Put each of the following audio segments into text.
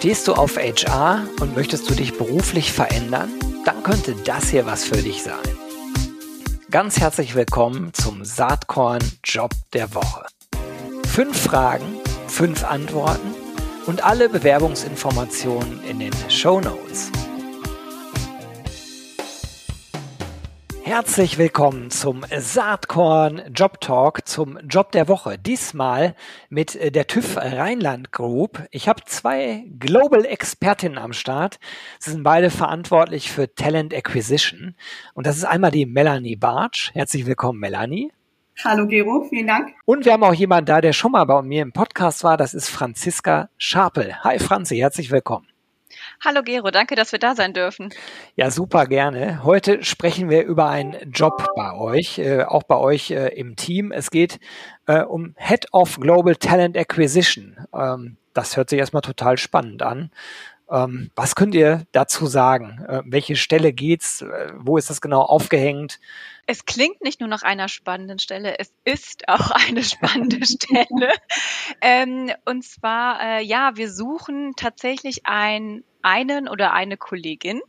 Stehst du auf HR und möchtest du dich beruflich verändern? Dann könnte das hier was für dich sein. Ganz herzlich willkommen zum Saatkorn Job der Woche. Fünf Fragen, fünf Antworten und alle Bewerbungsinformationen in den Show Notes. Herzlich willkommen zum Saatkorn Job Talk, zum Job der Woche. Diesmal mit äh, der TÜV Rheinland Group. Ich habe zwei Global Expertinnen am Start. Sie sind beide verantwortlich für Talent Acquisition. Und das ist einmal die Melanie Bartsch. Herzlich willkommen, Melanie. Hallo Gero, vielen Dank. Und wir haben auch jemanden da, der schon mal bei mir im Podcast war. Das ist Franziska Schapel. Hi Franzi, herzlich willkommen. Hallo Gero, danke, dass wir da sein dürfen. Ja, super gerne. Heute sprechen wir über einen Job bei euch, äh, auch bei euch äh, im Team. Es geht äh, um Head of Global Talent Acquisition. Ähm, das hört sich erstmal total spannend an. Ähm, was könnt ihr dazu sagen? Äh, welche Stelle geht's? Äh, wo ist das genau aufgehängt? Es klingt nicht nur nach einer spannenden Stelle, es ist auch eine spannende Stelle. Ähm, und zwar, äh, ja, wir suchen tatsächlich ein, einen oder eine Kollegin,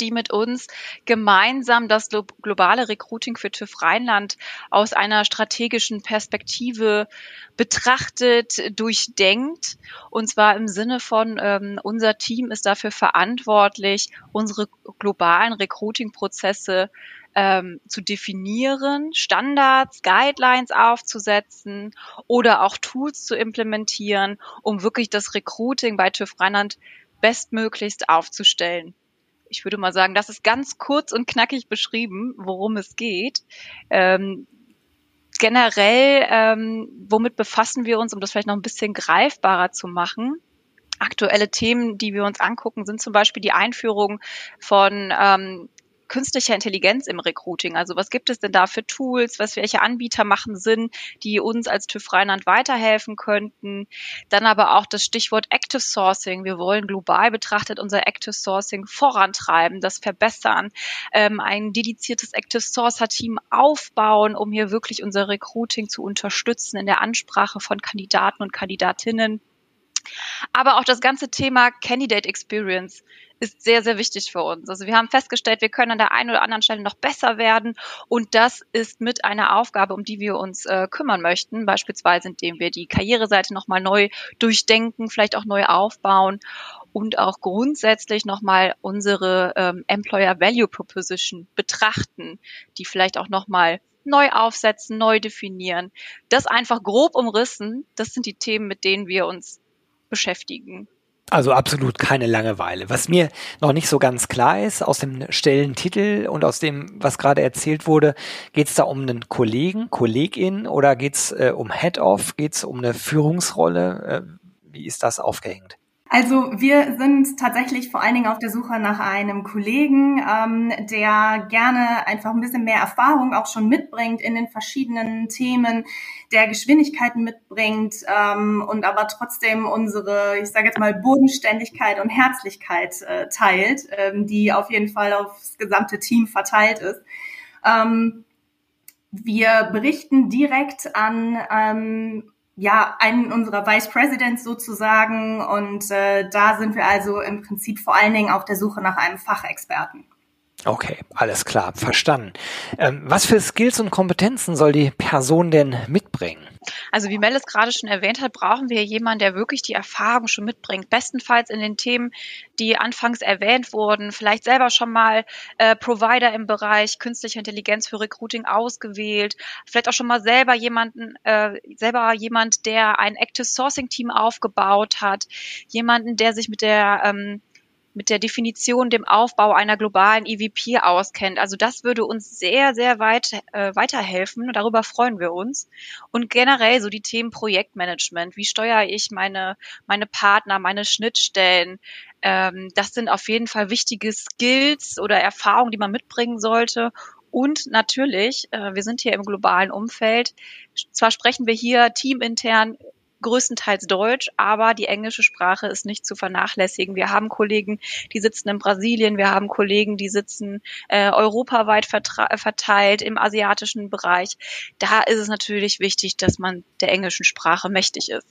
die mit uns gemeinsam das globale Recruiting für TÜV Rheinland aus einer strategischen Perspektive betrachtet, durchdenkt. Und zwar im Sinne von, ähm, unser Team ist dafür verantwortlich, unsere globalen Recruiting-Prozesse ähm, zu definieren, Standards, Guidelines aufzusetzen oder auch Tools zu implementieren, um wirklich das Recruiting bei TÜV Rheinland bestmöglichst aufzustellen. Ich würde mal sagen, das ist ganz kurz und knackig beschrieben, worum es geht. Ähm, generell, ähm, womit befassen wir uns, um das vielleicht noch ein bisschen greifbarer zu machen? Aktuelle Themen, die wir uns angucken, sind zum Beispiel die Einführung von ähm, künstlicher Intelligenz im Recruiting? Also was gibt es denn da für Tools? Was welche Anbieter machen Sinn, die uns als TÜV Rheinland weiterhelfen könnten? Dann aber auch das Stichwort Active Sourcing. Wir wollen global betrachtet unser Active Sourcing vorantreiben, das verbessern, ähm, ein dediziertes Active Sourcer Team aufbauen, um hier wirklich unser Recruiting zu unterstützen in der Ansprache von Kandidaten und Kandidatinnen. Aber auch das ganze Thema Candidate Experience ist sehr, sehr wichtig für uns. Also wir haben festgestellt, wir können an der einen oder anderen Stelle noch besser werden und das ist mit einer Aufgabe, um die wir uns äh, kümmern möchten, beispielsweise indem wir die Karriereseite nochmal neu durchdenken, vielleicht auch neu aufbauen und auch grundsätzlich nochmal unsere ähm, Employer Value Proposition betrachten, die vielleicht auch nochmal neu aufsetzen, neu definieren. Das einfach grob umrissen, das sind die Themen, mit denen wir uns beschäftigen. Also absolut keine Langeweile. Was mir noch nicht so ganz klar ist, aus dem Stellentitel und aus dem, was gerade erzählt wurde, geht es da um einen Kollegen, Kollegin oder geht es äh, um Head-Off, geht es um eine Führungsrolle? Äh, wie ist das aufgehängt? Also wir sind tatsächlich vor allen Dingen auf der Suche nach einem Kollegen, ähm, der gerne einfach ein bisschen mehr Erfahrung auch schon mitbringt in den verschiedenen Themen, der Geschwindigkeiten mitbringt ähm, und aber trotzdem unsere, ich sage jetzt mal, Bodenständigkeit und Herzlichkeit äh, teilt, ähm, die auf jeden Fall aufs gesamte Team verteilt ist. Ähm, wir berichten direkt an ähm, ja, einen unserer Vice Presidents sozusagen. Und äh, da sind wir also im Prinzip vor allen Dingen auf der Suche nach einem Fachexperten. Okay, alles klar, verstanden. Ähm, was für Skills und Kompetenzen soll die Person denn mitbringen? Also wie Mel es gerade schon erwähnt hat, brauchen wir jemanden, der wirklich die Erfahrung schon mitbringt. Bestenfalls in den Themen, die anfangs erwähnt wurden, vielleicht selber schon mal äh, Provider im Bereich künstlicher Intelligenz für Recruiting ausgewählt, vielleicht auch schon mal selber jemanden, äh, selber jemand, der ein Active Sourcing Team aufgebaut hat, jemanden, der sich mit der ähm, mit der Definition, dem Aufbau einer globalen EVP auskennt. Also das würde uns sehr, sehr weit äh, weiterhelfen. Darüber freuen wir uns. Und generell so die Themen Projektmanagement. Wie steuere ich meine, meine Partner, meine Schnittstellen? Ähm, das sind auf jeden Fall wichtige Skills oder Erfahrungen, die man mitbringen sollte. Und natürlich, äh, wir sind hier im globalen Umfeld. Zwar sprechen wir hier teamintern größtenteils Deutsch, aber die englische Sprache ist nicht zu vernachlässigen. Wir haben Kollegen, die sitzen in Brasilien, wir haben Kollegen, die sitzen äh, europaweit verteilt im asiatischen Bereich. Da ist es natürlich wichtig, dass man der englischen Sprache mächtig ist.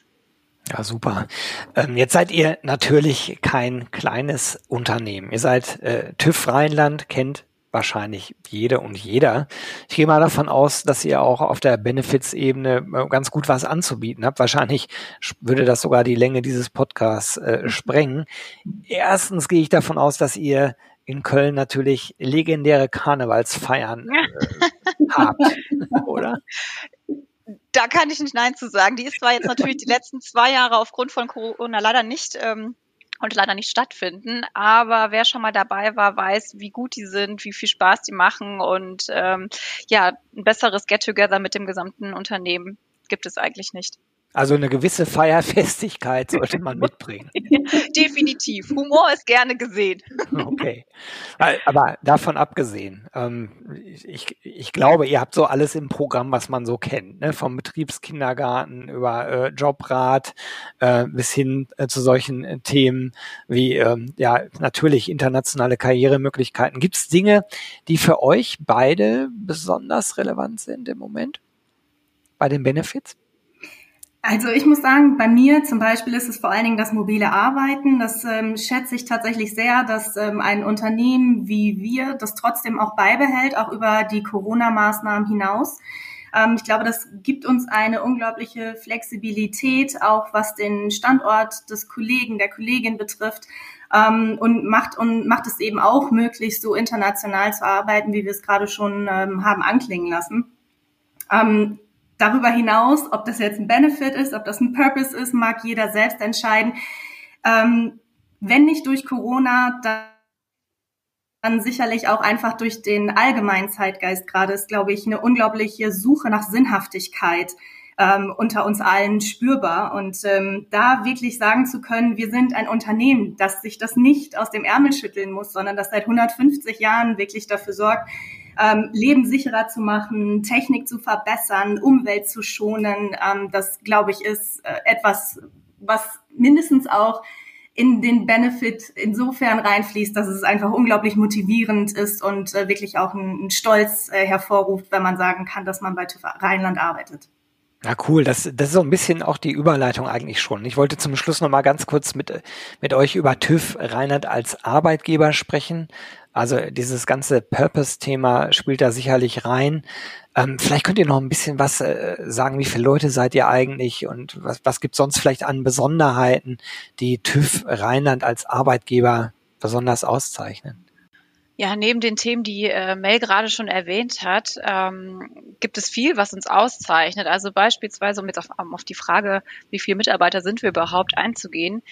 Ja, super. Ähm, jetzt seid ihr natürlich kein kleines Unternehmen. Ihr seid äh, TÜV Rheinland, kennt wahrscheinlich jede und jeder. Ich gehe mal davon aus, dass ihr auch auf der Benefits-Ebene äh, ganz gut was anzubieten habt. Wahrscheinlich würde das sogar die Länge dieses Podcasts äh, sprengen. Erstens gehe ich davon aus, dass ihr in Köln natürlich legendäre Karnevalsfeiern äh, habt, oder? Da kann ich nicht Nein zu sagen. Die ist zwar jetzt natürlich die letzten zwei Jahre aufgrund von Corona leider nicht ähm, konnte leider nicht stattfinden. Aber wer schon mal dabei war, weiß, wie gut die sind, wie viel Spaß die machen und ähm, ja, ein besseres Get-Together mit dem gesamten Unternehmen gibt es eigentlich nicht. Also eine gewisse Feierfestigkeit sollte man mitbringen. Definitiv. Humor ist gerne gesehen. Okay. Aber davon abgesehen, ähm, ich, ich glaube, ihr habt so alles im Programm, was man so kennt, ne? vom Betriebskindergarten über äh, Jobrat äh, bis hin äh, zu solchen Themen wie ähm, ja natürlich internationale Karrieremöglichkeiten. Gibt es Dinge, die für euch beide besonders relevant sind im Moment bei den Benefits? Also ich muss sagen, bei mir zum Beispiel ist es vor allen Dingen das mobile Arbeiten. Das ähm, schätze ich tatsächlich sehr, dass ähm, ein Unternehmen wie wir das trotzdem auch beibehält, auch über die Corona-Maßnahmen hinaus. Ähm, ich glaube, das gibt uns eine unglaubliche Flexibilität, auch was den Standort des Kollegen, der Kollegin betrifft. Ähm, und macht und macht es eben auch möglich, so international zu arbeiten, wie wir es gerade schon ähm, haben anklingen lassen. Ähm, Darüber hinaus, ob das jetzt ein Benefit ist, ob das ein Purpose ist, mag jeder selbst entscheiden. Ähm, wenn nicht durch Corona, dann sicherlich auch einfach durch den allgemeinen Zeitgeist gerade ist, glaube ich, eine unglaubliche Suche nach Sinnhaftigkeit ähm, unter uns allen spürbar. Und ähm, da wirklich sagen zu können, wir sind ein Unternehmen, das sich das nicht aus dem Ärmel schütteln muss, sondern das seit 150 Jahren wirklich dafür sorgt, ähm, Leben sicherer zu machen, Technik zu verbessern, Umwelt zu schonen. Ähm, das, glaube ich, ist äh, etwas, was mindestens auch in den Benefit insofern reinfließt, dass es einfach unglaublich motivierend ist und äh, wirklich auch einen Stolz äh, hervorruft, wenn man sagen kann, dass man bei TÜV Rheinland arbeitet. Ja, cool. Das, das ist so ein bisschen auch die Überleitung eigentlich schon. Ich wollte zum Schluss noch mal ganz kurz mit, mit euch über TÜV Rheinland als Arbeitgeber sprechen. Also dieses ganze Purpose-Thema spielt da sicherlich rein. Ähm, vielleicht könnt ihr noch ein bisschen was äh, sagen, wie viele Leute seid ihr eigentlich und was, was gibt sonst vielleicht an Besonderheiten, die TÜV Rheinland als Arbeitgeber besonders auszeichnen? Ja, neben den Themen, die äh, Mel gerade schon erwähnt hat, ähm, gibt es viel, was uns auszeichnet. Also beispielsweise, um jetzt auf, auf die Frage, wie viele Mitarbeiter sind wir überhaupt einzugehen.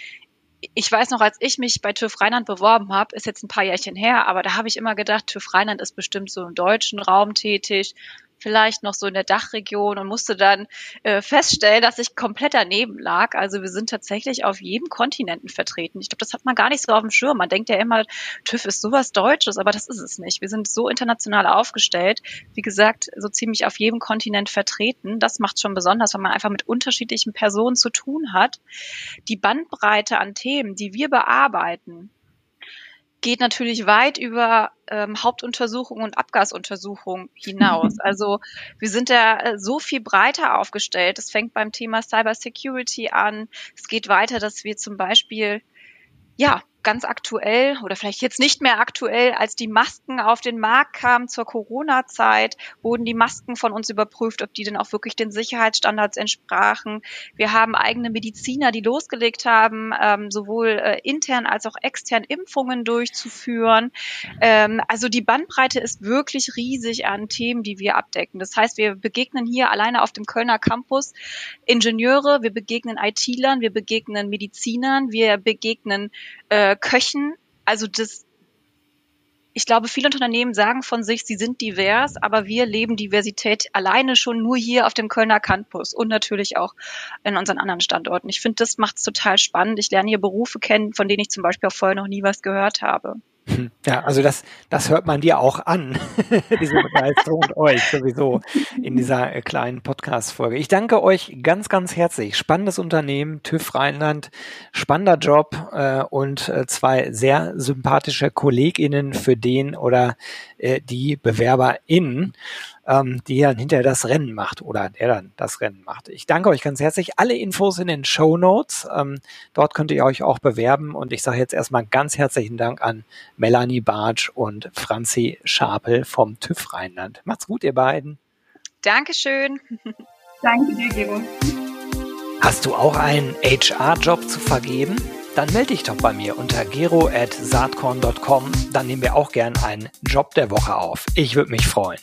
Ich weiß noch, als ich mich bei TÜV Rheinland beworben habe, ist jetzt ein paar Jährchen her, aber da habe ich immer gedacht, TÜV Rheinland ist bestimmt so im deutschen Raum tätig, vielleicht noch so in der Dachregion und musste dann äh, feststellen, dass ich komplett daneben lag. Also wir sind tatsächlich auf jedem Kontinenten vertreten. Ich glaube, das hat man gar nicht so auf dem Schirm. Man denkt ja immer, TÜV ist sowas Deutsches, aber das ist es nicht. Wir sind so international aufgestellt. Wie gesagt, so ziemlich auf jedem Kontinent vertreten. Das macht schon besonders, weil man einfach mit unterschiedlichen Personen zu tun hat. Die Bandbreite an Themen, die wir bearbeiten, geht natürlich weit über ähm, Hauptuntersuchung und Abgasuntersuchung hinaus. Also wir sind da äh, so viel breiter aufgestellt. Es fängt beim Thema Cyber Security an. Es geht weiter, dass wir zum Beispiel ja ganz aktuell oder vielleicht jetzt nicht mehr aktuell, als die Masken auf den Markt kamen zur Corona-Zeit, wurden die Masken von uns überprüft, ob die denn auch wirklich den Sicherheitsstandards entsprachen. Wir haben eigene Mediziner, die losgelegt haben, ähm, sowohl äh, intern als auch extern Impfungen durchzuführen. Ähm, also die Bandbreite ist wirklich riesig an Themen, die wir abdecken. Das heißt, wir begegnen hier alleine auf dem Kölner Campus Ingenieure, wir begegnen IT-Lern, wir begegnen Medizinern, wir begegnen äh, Köchen. Also das, ich glaube, viele Unternehmen sagen von sich, sie sind divers, aber wir leben Diversität alleine schon nur hier auf dem Kölner Campus und natürlich auch in unseren anderen Standorten. Ich finde, das macht es total spannend. Ich lerne hier Berufe kennen, von denen ich zum Beispiel auch vorher noch nie was gehört habe. Ja, also das, das hört man dir auch an, diese Begeisterung und euch sowieso in dieser äh, kleinen Podcast-Folge. Ich danke euch ganz, ganz herzlich. Spannendes Unternehmen, TÜV Rheinland, spannender Job äh, und äh, zwei sehr sympathische KollegInnen für den oder äh, die BewerberInnen. Ähm, die dann hinterher das Rennen macht oder der dann das Rennen macht. Ich danke euch ganz herzlich. Alle Infos in den Show Notes. Ähm, dort könnt ihr euch auch bewerben. Und ich sage jetzt erstmal ganz herzlichen Dank an Melanie Bartsch und Franzi Schapel vom TÜV Rheinland. Macht's gut, ihr beiden. Dankeschön. Danke dir, Gero. Hast du auch einen HR-Job zu vergeben? Dann melde dich doch bei mir unter gero.saatkorn.com. Dann nehmen wir auch gern einen Job der Woche auf. Ich würde mich freuen.